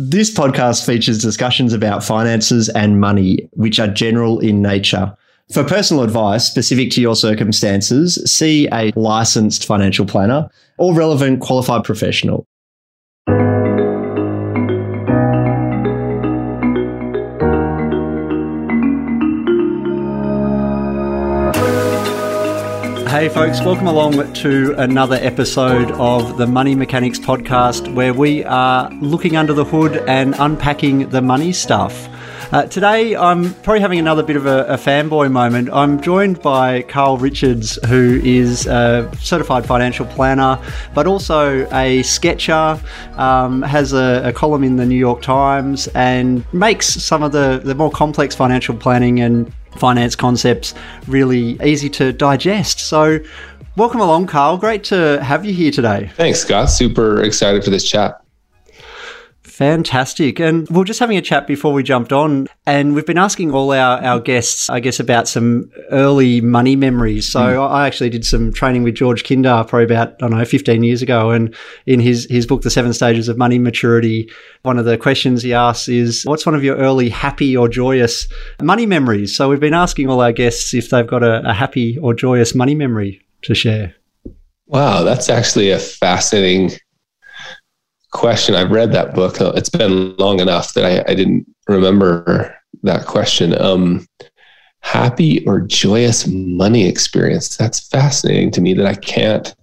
This podcast features discussions about finances and money, which are general in nature. For personal advice specific to your circumstances, see a licensed financial planner or relevant qualified professional. Hey, folks, welcome along to another episode of the Money Mechanics podcast, where we are looking under the hood and unpacking the money stuff. Uh, today, I'm probably having another bit of a, a, fanboy moment. I'm joined by Carl Richards, who is a certified financial planner, but also a sketcher, um, has a, a, column in the New York Times, and makes some of the, the more complex financial planning and finance concepts really easy to digest. So, welcome along, Carl. Great to have you here today. Thanks, Scott. Super excited for this chat. Fantastic. And we are just having a chat before we jumped on, and we've been asking all our, our guests, I guess, about some early money memories. So mm. I actually did some training with George Kinder probably about, I don't know, 15 years ago. And in his, his book, The Seven Stages of Money Maturity, one of the questions he asks is, What's one of your early happy or joyous money memories? So we've been asking all our guests if they've got a, a happy or joyous money memory to share. Wow, that's actually a fascinating question. I've read that book. It's been long enough that I, I didn't remember that question. Um, happy or joyous money experience. That's fascinating to me that I can't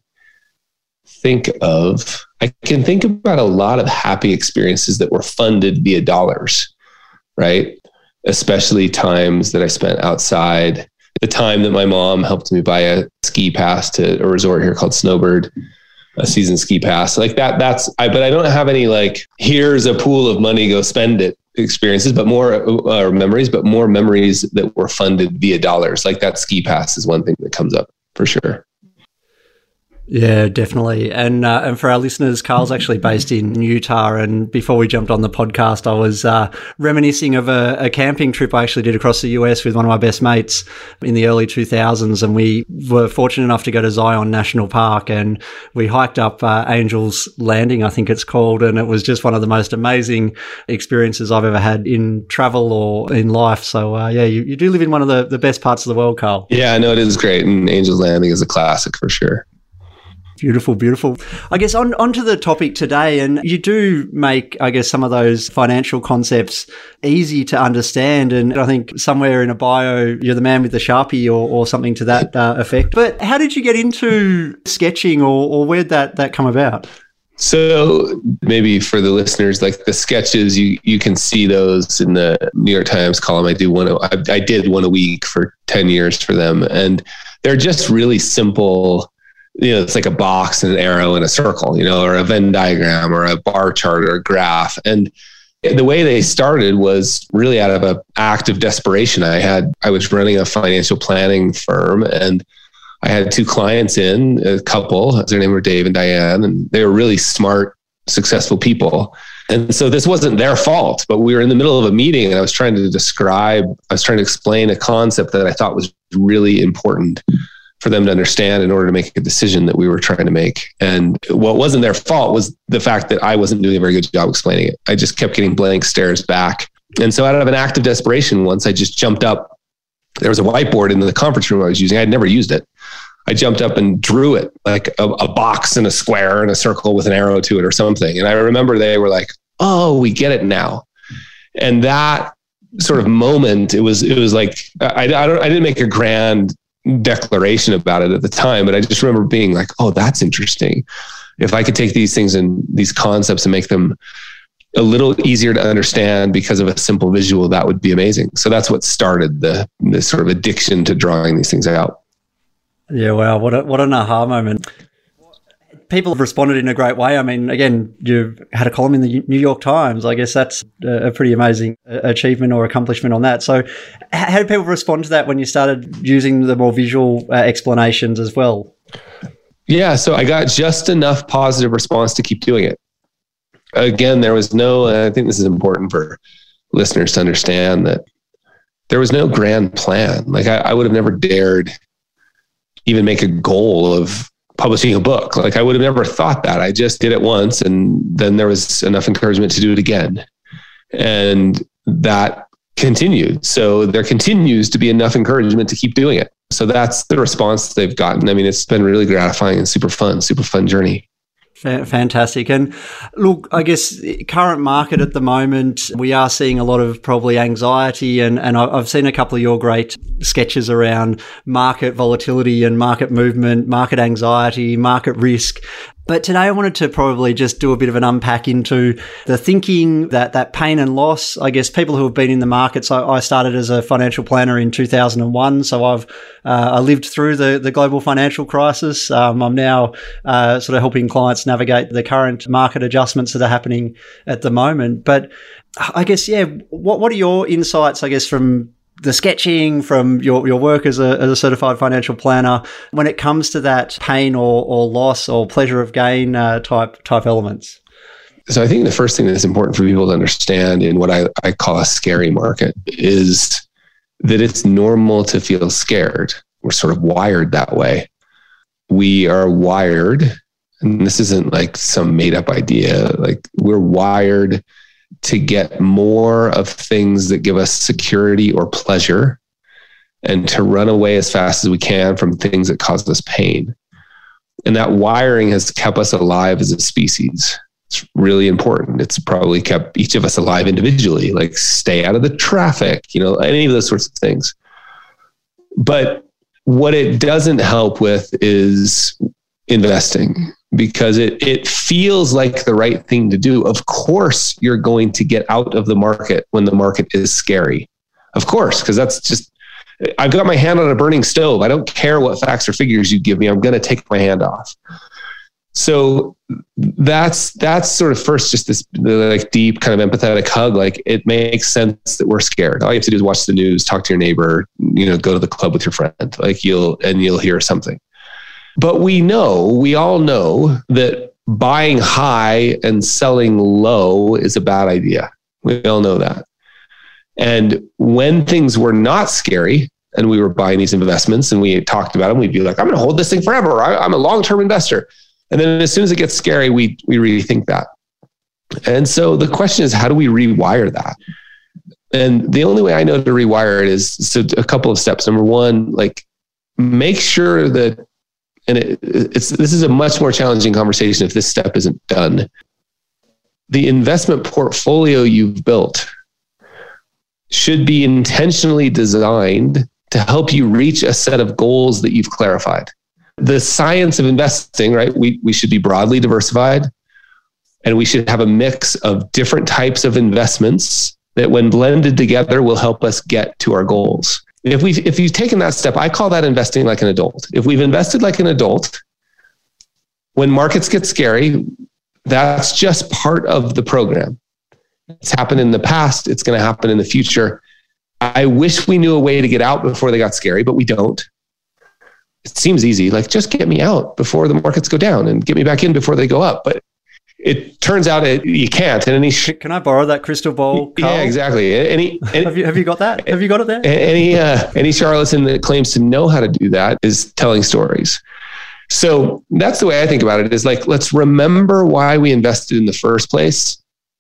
think of. I can think about a lot of happy experiences that were funded via dollars, right? Especially times that I spent outside. The time that my mom helped me buy a ski pass to a resort here called Snowbird a season ski pass. Like that that's i but i don't have any like here's a pool of money go spend it experiences but more uh, memories but more memories that were funded via dollars. Like that ski pass is one thing that comes up for sure yeah, definitely. And uh, and for our listeners, Carl's actually based in Utah. And before we jumped on the podcast, I was uh, reminiscing of a, a, camping trip I actually did across the US with one of my best mates in the early 2000s. And we were fortunate enough to go to Zion National Park and we hiked up uh, Angel's Landing, I think it's called. And it was just one of the most amazing experiences I've ever had in travel or in life. So, uh, yeah, you, you do live in one of the, the best parts of the world, Carl. Yeah, I know it is great. And Angel's Landing is a classic for sure. Beautiful, beautiful. I guess on onto the topic today, and you do make, I guess, some of those financial concepts easy to understand. And I think somewhere in a bio, you're the man with the sharpie or, or something to that uh, effect. But how did you get into sketching, or, or where'd that that come about? So maybe for the listeners, like the sketches, you you can see those in the New York Times column. I do one. I, I did one a week for ten years for them, and they're just really simple you know, it's like a box and an arrow and a circle, you know, or a Venn diagram or a bar chart or a graph. And the way they started was really out of an act of desperation. I had, I was running a financial planning firm and I had two clients in, a couple, their name were Dave and Diane, and they were really smart, successful people. And so this wasn't their fault, but we were in the middle of a meeting and I was trying to describe, I was trying to explain a concept that I thought was really important for them to understand in order to make a decision that we were trying to make. And what wasn't their fault was the fact that I wasn't doing a very good job explaining it. I just kept getting blank stares back. And so out of an act of desperation, once I just jumped up, there was a whiteboard in the conference room I was using. I had never used it. I jumped up and drew it like a, a box and a square and a circle with an arrow to it or something. And I remember they were like, "Oh, we get it now." And that sort of moment, it was it was like I, I don't I didn't make a grand declaration about it at the time, but I just remember being like, oh, that's interesting. If I could take these things and these concepts and make them a little easier to understand because of a simple visual, that would be amazing. So that's what started the sort of addiction to drawing these things out. Yeah, wow, what a, what an aha moment people have responded in a great way. I mean, again, you've had a column in the New York Times. I guess that's a pretty amazing uh, achievement or accomplishment on that. So, how did people respond to that when you started using the more visual uh, explanations as well? Yeah, so I got just enough positive response to keep doing it. Again, there was no, I think this is important for listeners to understand that there was no grand plan. Like, I, I would have never dared even make a goal of publishing a book. Like I would have never thought that. I just did it once and then there was enough encouragement to do it again. And that continued. So there continues to be enough encouragement to keep doing it. So that's the response they've gotten. I mean, it's been really gratifying and super fun, super fun journey. Fantastic. And look, I guess current market at the moment, we are seeing a lot of probably anxiety. And, and I've seen a couple of your great sketches around market volatility and market movement, market anxiety, market risk. But today I wanted to probably just do a bit of an unpack into the thinking that that pain and loss. I guess people who have been in the markets. I, I started as a financial planner in 2001, so I've uh, I lived through the the global financial crisis. Um, I'm now uh, sort of helping clients navigate the current market adjustments that are happening at the moment. But I guess yeah, what what are your insights? I guess from the sketching from your, your work as a, as a certified financial planner when it comes to that pain or, or loss or pleasure of gain uh, type type elements? So I think the first thing that's important for people to understand in what I, I call a scary market is that it's normal to feel scared. We're sort of wired that way. We are wired, and this isn't like some made up idea, like we're wired to get more of things that give us security or pleasure and to run away as fast as we can from things that cause us pain. And that wiring has kept us alive as a species. It's really important. It's probably kept each of us alive individually, like stay out of the traffic, you know, any of those sorts of things. But what it doesn't help with is investing because it it feels like the right thing to do. Of course, you're going to get out of the market when the market is scary. Of course, because that's just I've got my hand on a burning stove. I don't care what facts or figures you give me. I'm going to take my hand off. So that's that's sort of first just this like deep kind of empathetic hug. Like it makes sense that we're scared. All you have to do is watch the news, talk to your neighbor, you know, go to the club with your friend. Like you'll and you'll hear something. But we know, we all know that buying high and selling low is a bad idea. We all know that. And when things were not scary and we were buying these investments and we talked about them, we'd be like, I'm going to hold this thing forever. I, am a long term investor. And then as soon as it gets scary, we, we rethink that. And so the question is, how do we rewire that? And the only way I know to rewire it is so a couple of steps. Number one, like make sure that and it, it's this is a much more challenging conversation if this step isn't done. The investment portfolio you've built should be intentionally designed to help you reach a set of goals that you've clarified. The science of investing, right? We, we should be broadly diversified and we should have a mix of different types of investments that, when blended together, will help us get to our goals if we if you've taken that step, I call that investing like an adult. If we've invested like an adult, when markets get scary, that's just part of the program. It's happened in the past, it's going to happen in the future. I wish we knew a way to get out before they got scary, but we don't. It seems easy, like just get me out before the markets go down and get me back in before they go up. But it turns out it, you can't. And any sh- can I borrow that crystal ball? Carl? Yeah, exactly. Any, any have you have you got that? Have you got it there? Any uh, any charlatan that claims to know how to do that is telling stories. So that's the way I think about it. Is like let's remember why we invested in the first place.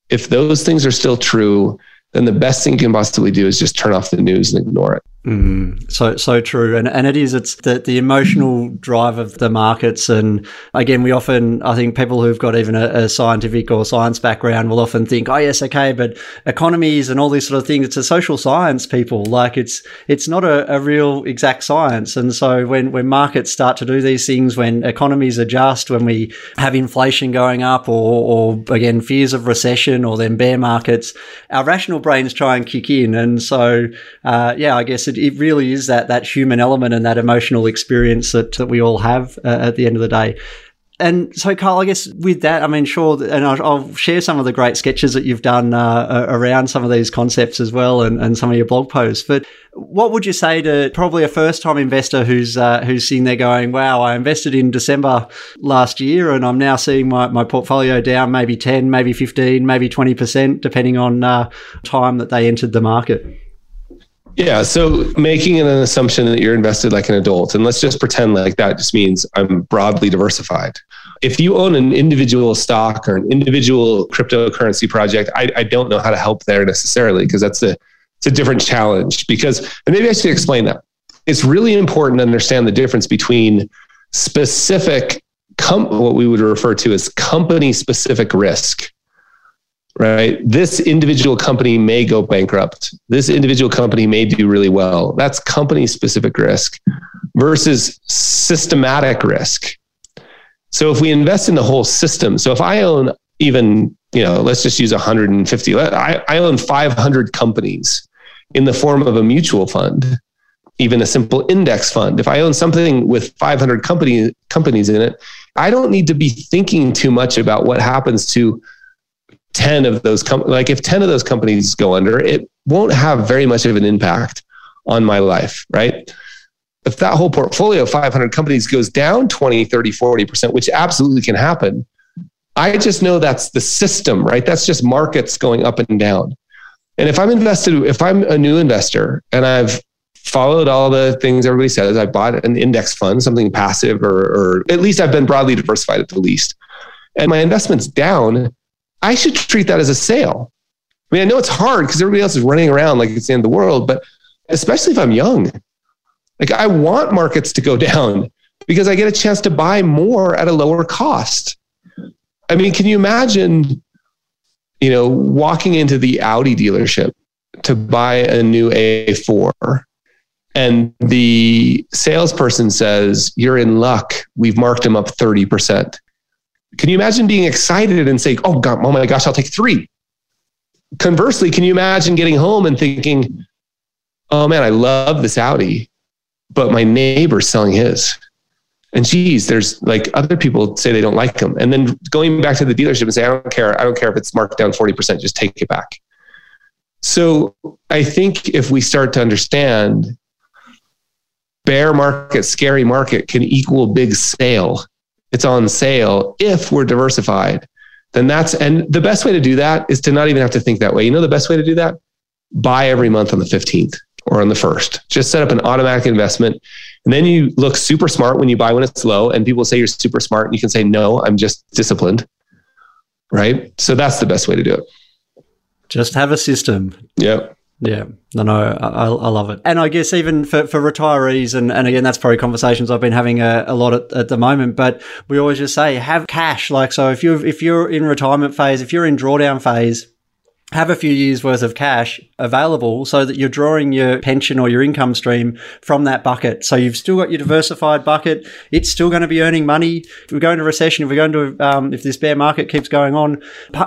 If those things are still true, then the best thing you can possibly do is just turn off the news and ignore it. Mm, so so true, and and it is. It's the the emotional drive of the markets, and again, we often I think people who've got even a, a, scientific or science background will often think, oh yes, okay, but economies and all these sort of things, it's a social science. People like it's it's not a, a real exact science, and so when when markets start to do these things, when economies adjust, when we have inflation going up, or or again fears of recession, or then bear markets, our rational brains try and kick in, and so uh, yeah, I guess it it, it really is that that human element and that emotional experience that, that we all have uh, at the end of the day. And so, Carl, I guess with that, I mean, sure, and I'll, share some of the great sketches that you've done uh, around some of these concepts as well, and, and some of your blog posts. But what would you say to probably a first-time investor who's uh, who's sitting there going, "Wow, I invested in December last year, and I'm now seeing my, my portfolio down maybe ten, maybe fifteen, maybe twenty percent, depending on uh, time that they entered the market." Yeah. So making an assumption that you're invested like an adult, and let's just pretend like that just means I'm broadly diversified. If you own an individual stock or an individual cryptocurrency project, I, I don't know how to help there necessarily because that's a it's a different challenge. Because and maybe I should explain that. It's really important to understand the difference between specific com- what we would refer to as company specific risk right? This individual company may go bankrupt. This individual company may do really well. That's company specific risk versus systematic risk. So if we invest in the whole system, so if I own even, you know, let's just use 150, I, I own 500 companies in the form of a mutual fund, even a simple index fund. If I own something with 500 company, companies in it, I don't need to be thinking too much about what happens to 10 of those com- like if 10 of those companies go under it won't have very much of an impact on my life right? If that whole portfolio of 500 companies goes down 20 30 40% which absolutely can happen i just know that's the system right? That's just markets going up and down. And if i'm invested if i'm a new investor and i've followed all the things everybody says i bought an index fund something passive or, or at least i've been broadly diversified at the least and my investment's down I should treat that as a sale. I mean, I know it's hard because everybody else is running around like it's the end of the world, but especially if I'm young, like I want markets to go down because I get a chance to buy more at a lower cost. I mean, can you imagine, you know, walking into the Audi dealership to buy a new A4 and the salesperson says, You're in luck. We've marked them up 30%. Can you imagine being excited and saying, "Oh God, oh my gosh, I'll take three? Conversely, can you imagine getting home and thinking, "Oh man, I love this Audi, but my neighbor's selling his." And geez, there's like other people say they don't like them. And then going back to the dealership and say, I don't care. I don't care if it's marked down 40%, just take it back. So I think if we start to understand bear market, scary market can equal big sale it's on sale if we're diversified then that's and the best way to do that is to not even have to think that way. You know the best way to do that? Buy every month on the 15th or on the 1st just set up an automatic investment. And then you look super smart when you buy when it's low and people say you're super smart and you can say no i'm just disciplined. Right? So that's the best way to do it. Just have a system. Yep yeah, no, no, I, I love it. And I guess even for, for retirees, and, and again, that's probably conversations I've been having a, a lot at, at the moment, but we always just say have cash. Like, so if you're, if you're in retirement phase, if you're in drawdown phase, have a few years worth of cash available so that you're drawing your pension or your income stream from that bucket. So you've still got your diversified bucket. It's still going to be earning money. If we go into recession, if we're going to, um, if this bear market keeps going on,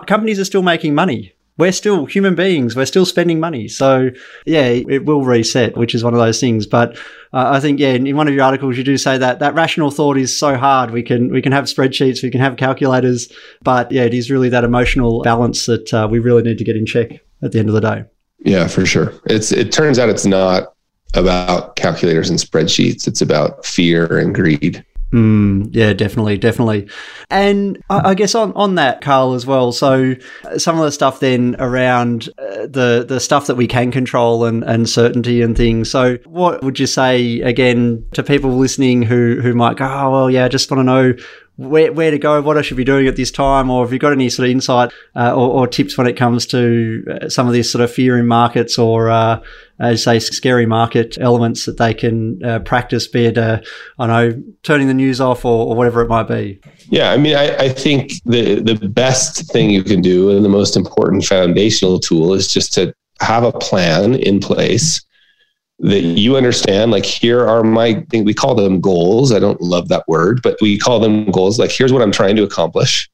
companies are still making money we're still human beings. We're still spending money. So yeah, it will reset, which is one of those things. But uh, I think, yeah, in one of your articles, you do say that that rational thought is so hard. We can, we can have spreadsheets, we can have calculators, but yeah, it is really that emotional balance that uh, we really need to get in check at the end of the day. Yeah, for sure. It's, it turns out it's not about calculators and spreadsheets. It's about fear and greed. Mm, yeah, definitely, definitely. And I, I, guess on, on that, Carl, as well. So uh, some of the stuff then around uh, the the stuff that we can control and, and certainty and things. So what would you say again to people listening who who might go, oh well, yeah, I just want to know where, where to go, what I should be doing at this time, or have you got any sort of insight uh, or, or, tips when it comes to uh, some of these sort of fear in markets or, uh, as say, scary market elements that they can uh, practice, be it, uh, I know, turning the news off or, or, whatever it might be? Yeah, I mean, I, I think the, the best thing you can do and the most important foundational tool is just to have a plan in place that you understand like here are my thing we call them goals. I don't love that word but we call them goals. Like here's what i'm trying to accomplish.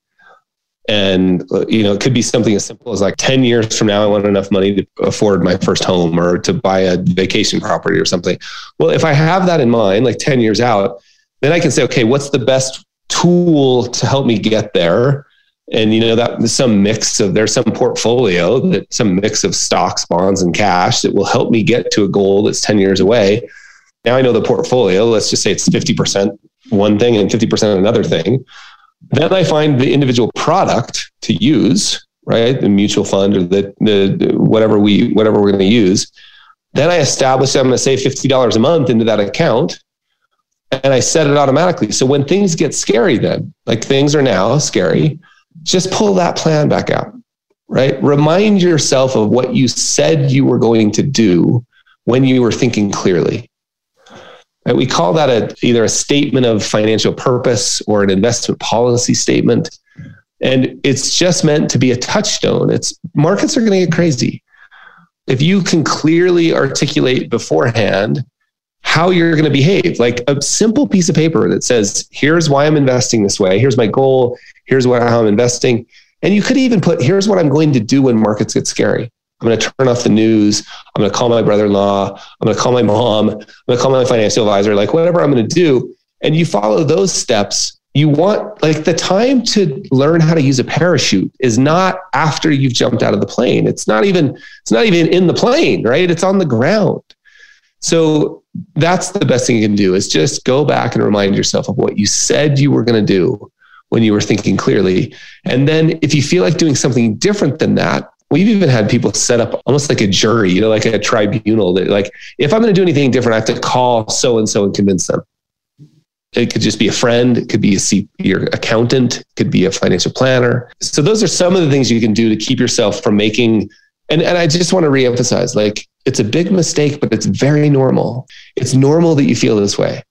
And uh, you know it could be something as simple as like 10 years from now i want enough money to afford my first home or to buy a vacation property or something. Well if i have that in mind like 10 years out then i can say okay what's the best tool to help me get there and you know that some mix of there's some portfolio that some mix of stocks bonds and cash that will help me get to a goal that's 10 years away. Now i know the portfolio let's just say it's 50% one thing and 50% another thing. Then i find the individual product to use right the mutual fund or the, the whatever we whatever we're going to use. Then I establish I'm going to save $50 a month into that account and I set it automatically. So when things get scary, then like things are now scary, just pull that plan back out, right? Remind yourself of what you said you were going to do when you were thinking clearly. Right? We call that a, either a statement of financial purpose or an investment policy statement. And it's just meant to be a touchstone. It's markets are going to get crazy. If you can clearly articulate beforehand how you're going to behave, like a simple piece of paper that says, here's why I'm investing this way. Here's my goal. Here's what, how I'm investing. And you could even put, here's what I'm going to do when markets get scary. I'm going to turn off the news. I'm going to call my brother-in-law. I'm going to call my mom. I'm going to call my financial advisor, like whatever I'm going to do. And you follow those steps. You want like the time to learn how to use a parachute is not after you've jumped out of the plane. It's not even, it's not even in the plane, right? It's on the ground. So that's the best thing you can do is just go back and remind yourself of what you said you were going to do when you were thinking clearly. And then if you feel like doing something different than that, we've even had people set up almost like a jury, you know, like a tribunal that like, if I'm going to do anything different, I have to call so and so and convince them. It could just be a friend, it could be a C, your accountant, it could be a financial planner. So those are some of the things you can do to keep yourself from making. And, and I just want to reemphasize, like it's a big mistake, but it's very normal. It's normal that you feel this way.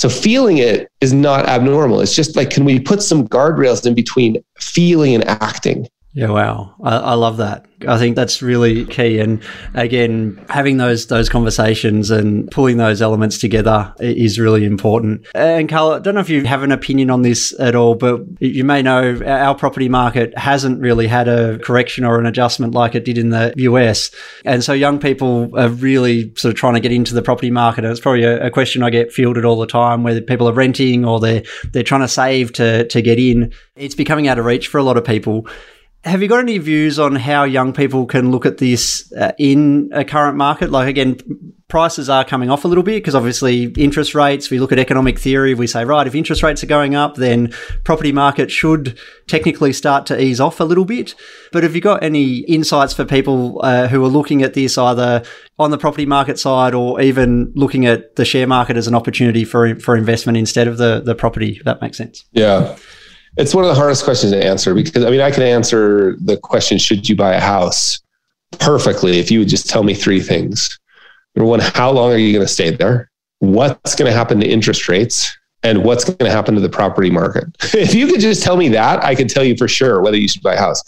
So feeling it is not abnormal. It's just like, can we put some guardrails in between feeling and acting? Yeah, wow. I, I, love that. I think that's really key. And again, having those those conversations and pulling those elements together is really important. And Carl, I don't know if you have an opinion on this at all, but you may know our property market hasn't really had a correction or an adjustment like it did in the US. And so young people are really sort of trying to get into the property market. And it's probably a, a question I get fielded all the time whether people are renting or they're they're trying to save to to get in. It's becoming out of reach for a lot of people. Have you got any views on how young people can look at this uh, in a current market? Like, again, prices are coming off a little bit because obviously interest rates, we look at economic theory, we say, right, if interest rates are going up, then property market should technically start to ease off a little bit. But have you got any insights for people uh, who are looking at this either on the property market side or even looking at the share market as an opportunity for, for investment instead of the, the property, if that makes sense? Yeah. It's one of the hardest questions to answer because I mean, I can answer the question, should you buy a house perfectly if you would just tell me three things. Number one, how long are you going to stay there? What's going to happen to interest rates? And what's going to happen to the property market? if you could just tell me that, I could tell you for sure whether you should buy a house.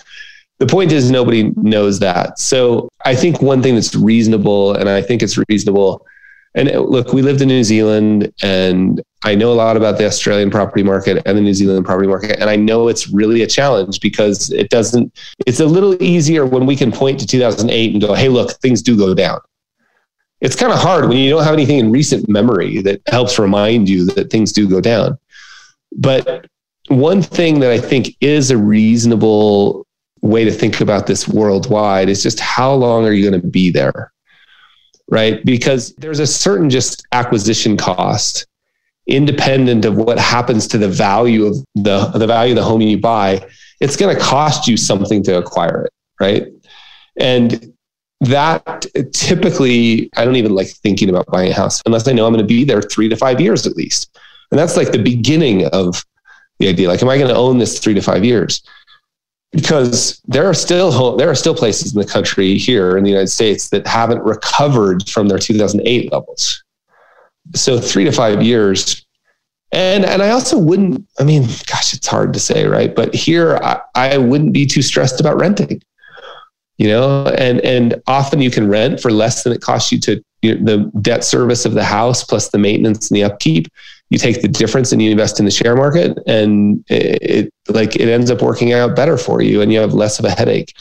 The point is, nobody knows that. So I think one thing that's reasonable, and I think it's reasonable and uh, look, we lived in New Zealand and I know a lot about the Australian property market and the New Zealand property market. And I know it's really a challenge because it doesn't, it's a little easier when we can point to 2008 and go, hey, look, things do go down. It's kind of hard when you don't have anything in recent memory that helps remind you that things do go down. But one thing that I think is a reasonable way to think about this worldwide is just how long are you going to be there? Right? Because there's a certain just acquisition cost independent of what happens to the value of the, the value of the home you buy. It's going to cost you something to acquire it, right? And that typically, I don't even like thinking about buying a house unless I know I'm going to be there three to five years at least. And that's like the beginning of the idea. Like, am I going to own this three to five years? Because there are still there are still places in the country here in the United States that haven't recovered from their 2008 levels. So three to five years, and and I also wouldn't. I mean, gosh, it's hard to say, right? But here, I, I wouldn't be too stressed about renting. You know, and and often you can rent for less than it costs you to you know, the debt service of the house plus the maintenance and the upkeep you take the difference and you invest in the share market and it, it, like it ends up working out better for you and you have less of a headache.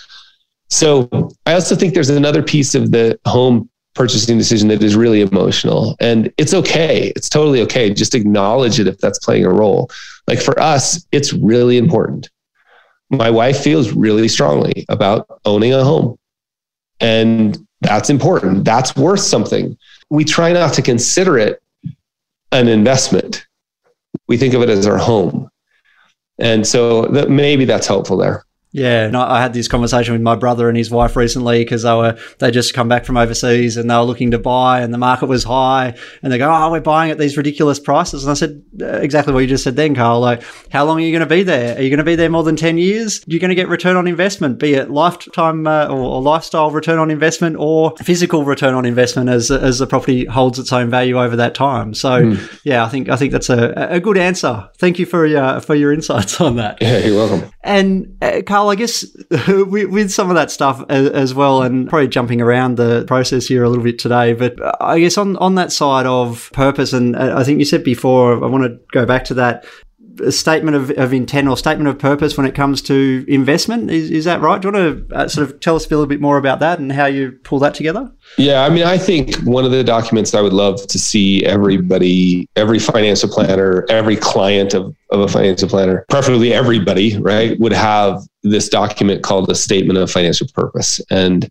So i also think there's another piece of the home purchasing decision that is really emotional and it's okay. It's totally okay. Just acknowledge it if that's playing a role. Like for us it's really important. My wife feels really strongly about owning a home and that's important. That's worth something. We try not to consider it an investment. We think of it as our home. And so that maybe that's helpful there. Yeah, and I, had this conversation with my brother and his wife recently because they were they just come back from overseas and they were looking to buy and the market was high and they go, oh, we're buying at these ridiculous prices. And I said uh, exactly what you just said then, Carl. Like, how long are you going to be there? Are you going to be there more than ten years? You're going to get return on investment, be it lifetime uh, or, or, lifestyle return on investment or physical return on investment as as the property holds its own value over that time. So, mm. yeah, I think I think that's a, a good answer. Thank you for your for your insights on that. Yeah, you're welcome. And uh, Carl, I guess with, some of that stuff as, as, well, and probably jumping around the process here a little bit today, but I guess on, on that side of purpose, and uh, I think you said before, I want to go back to that a statement of, of intent or statement of purpose when it comes to investment. Is, is that right? Do you want to uh, sort of tell us a little bit more about that and how you pull that together? Yeah, I mean, I think one of the documents I would love to see everybody, every financial planner, every client of, of a financial planner, preferably everybody, right, would have this document called a statement of financial purpose. And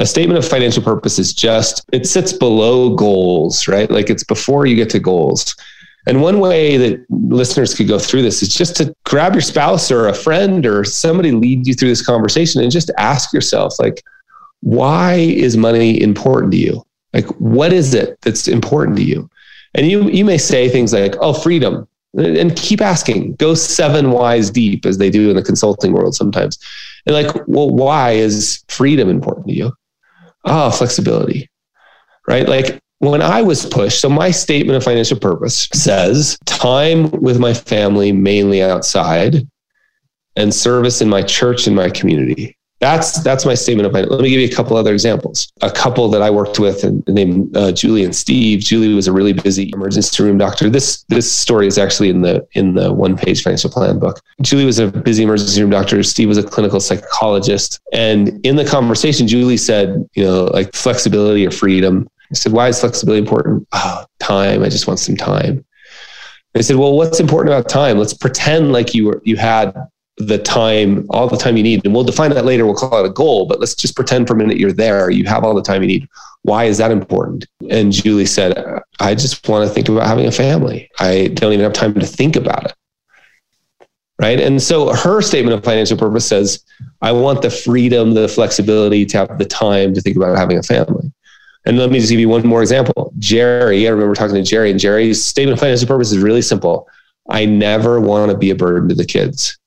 a statement of financial purpose is just, it sits below goals, right? Like it's before you get to goals and one way that listeners could go through this is just to grab your spouse or a friend or somebody lead you through this conversation and just ask yourself, like, why is money important to you? Like, what is it that's important to you? And you you may say things like, oh, freedom. And keep asking. Go seven whys deep, as they do in the consulting world sometimes. And like, well, why is freedom important to you? Oh, flexibility. Right? Like when I was pushed, so my statement of financial purpose says time with my family, mainly outside, and service in my church and my community. That's that's my statement of financial. Let me give you a couple other examples. A couple that I worked with, and named uh, Julie and Steve. Julie was a really busy emergency room doctor. This this story is actually in the in the one page financial plan book. Julie was a busy emergency room doctor. Steve was a clinical psychologist. And in the conversation, Julie said, you know, like flexibility or freedom I said, why is flexibility important? Oh, time. I just want some time. They said, well, what's important about time? Let's pretend like you were, you had the time, all the time you need. And we'll define that later. We'll call it a goal, but let's just pretend for a minute you're there. You have all the time you need. Why is that important? And Julie said, I just want to think about having a family. I don't even have time to think about it. Right. And so her statement of financial purpose says, I want the freedom, the flexibility to have the time to think about having a family. And let me just give you one more example. Jerry, I remember talking to Jerry, and Jerry's statement of financial purpose is really simple. I never want to be a burden to the kids.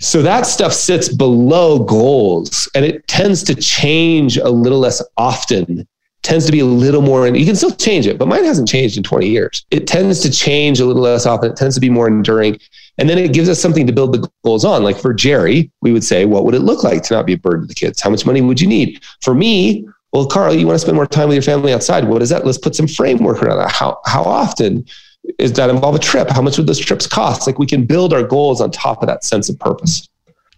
So that stuff sits below goals and it tends to change a little less often, tends to be a little more, and you can still change it, but mine hasn't changed in 20 years. It tends to change a little less often, it tends to be more enduring. And then it gives us something to build the goals on. Like for Jerry, we would say, what would it look like to not be a burden to the kids? How much money would you need? For me, well, Carl, you want to spend more time with your family outside. What is that? Let's put some framework around that. How, how often is that involve a trip? How much would those trips cost? Like we can build our goals on top of that sense of purpose.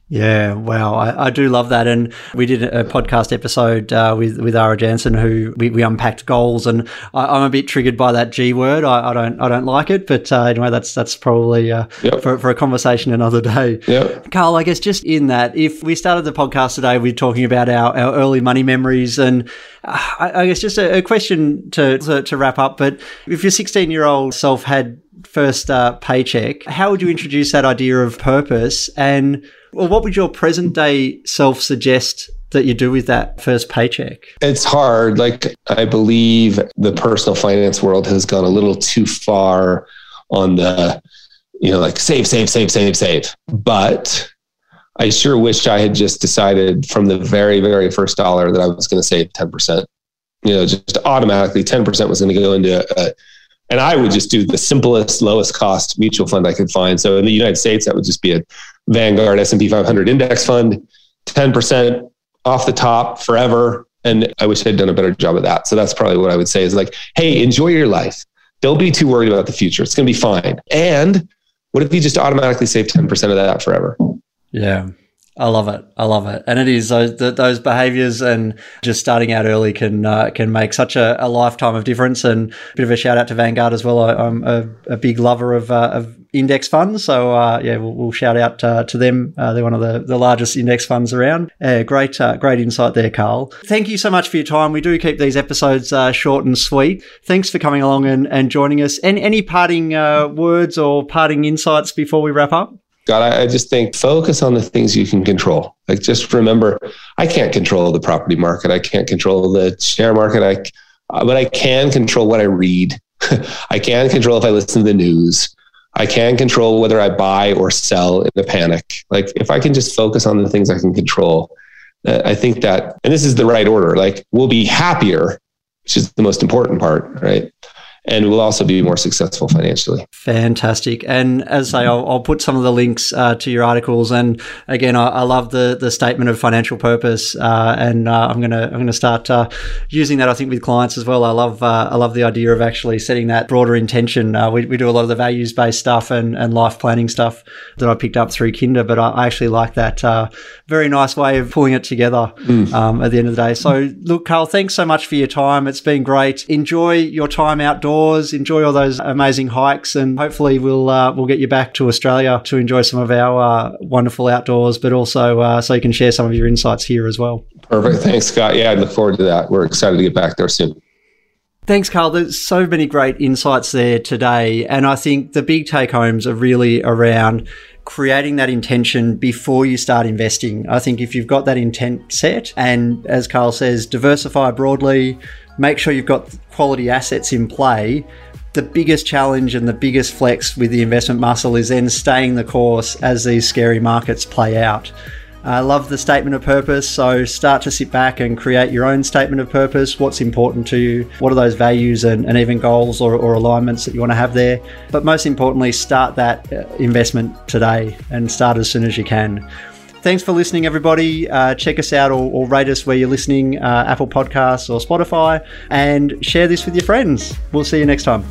Yeah, wow, I, I, do love that. And we did a podcast episode uh, with with Ara Jansen, who we, we unpacked goals, and I, am a bit triggered by that G word. I, I don't I don't like it, but uh, anyway, that's that's probably uh, yep. for for a conversation another day. Yep. Carl, I guess just in that, if we started the podcast today, we're talking about our, our early money memories, and uh, I, I guess just a, a question to, to to wrap up. But if your 16 year old self had first uh, paycheck, how would you introduce that idea of purpose and well, what would your present day self suggest that you do with that first paycheck? It's hard. Like, I believe the personal finance world has gone a little too far on the, you know, like save, save, save, save, save. But I sure wish I had just decided from the very, very first dollar that I was going to save 10%. You know, just automatically 10% was going to go into a, and I would just do the simplest, lowest cost mutual fund I could find. So in the United States, that would just be a Vanguard S&P 500 index fund, 10% off the top forever. And I wish I'd done a better job of that. So that's probably what I would say is like, hey, enjoy your life. Don't be too worried about the future. It's going to be fine. And what if you just automatically save 10% of that forever? Yeah. I love it. I love it, and it is those those behaviours and just starting out early can uh, can make such a, a, lifetime of difference. And a bit of a shout out to Vanguard as well. I, am a, a, big lover of, uh, of index funds, so uh, yeah, we'll, we'll, shout out uh, to them. Uh, they're one of the, the largest index funds around. great uh, great insight there, Carl. Thank you so much for your time. We do keep these episodes short and sweet. Thanks for coming along and, and joining us. And any parting words or parting insights before we wrap up? God, I, I just think focus on the things you can control. Like just remember, I can't control the property market. I can't control the share market. I, but I can control what I read. I can control if I listen to the news. I can control whether I buy or sell in a panic. Like if I can just focus on the things I can control, uh, I think that, and this is the right order. Like we'll be happier, which is the most important part, right? And we'll also be more successful financially. Fantastic. And as I say, I'll, I'll put some of the links uh, to your articles. And again, I, I, love the the statement of financial purpose, uh, and uh, I'm gonna I'm gonna start uh, using that. I think with clients as well. I love uh, I love the idea of actually setting that broader intention. Uh, we, we do a lot of the values based stuff and, and life planning stuff that I picked up through Kinder, but I, I actually like that very nice way of pulling it together mm. um, at the end of the day. So look, Carl, thanks so much for your time. It's been great. Enjoy your time outdoors outdoors, enjoy all those amazing hikes, and hopefully we'll uh, we'll get you back to Australia to enjoy some of our uh, wonderful outdoors, but also uh, so you can share some of your insights here as well. Perfect. Thanks, Scott. Yeah, I look forward to that. We're excited to get back there soon. Thanks, Carl. There's so many great insights there today. And I think the big take homes are really around creating that intention before you start investing. I think if you've got that intent set, and as Carl says, diversify broadly, make sure you've got quality assets in play. The biggest challenge and the biggest flex with the investment muscle is then staying the course as these scary markets play out. I love the statement of purpose. So start to sit back and create your own statement of purpose. What's important to you? What are those values and, and even goals or, or, alignments that you want to have there? But most importantly, start that uh, investment today and start as soon as you can thanks for listening, everybody. Uh, check us out or, or, rate us where you're listening, uh, Apple Podcasts or Spotify, and share this with your friends. We'll see you next time.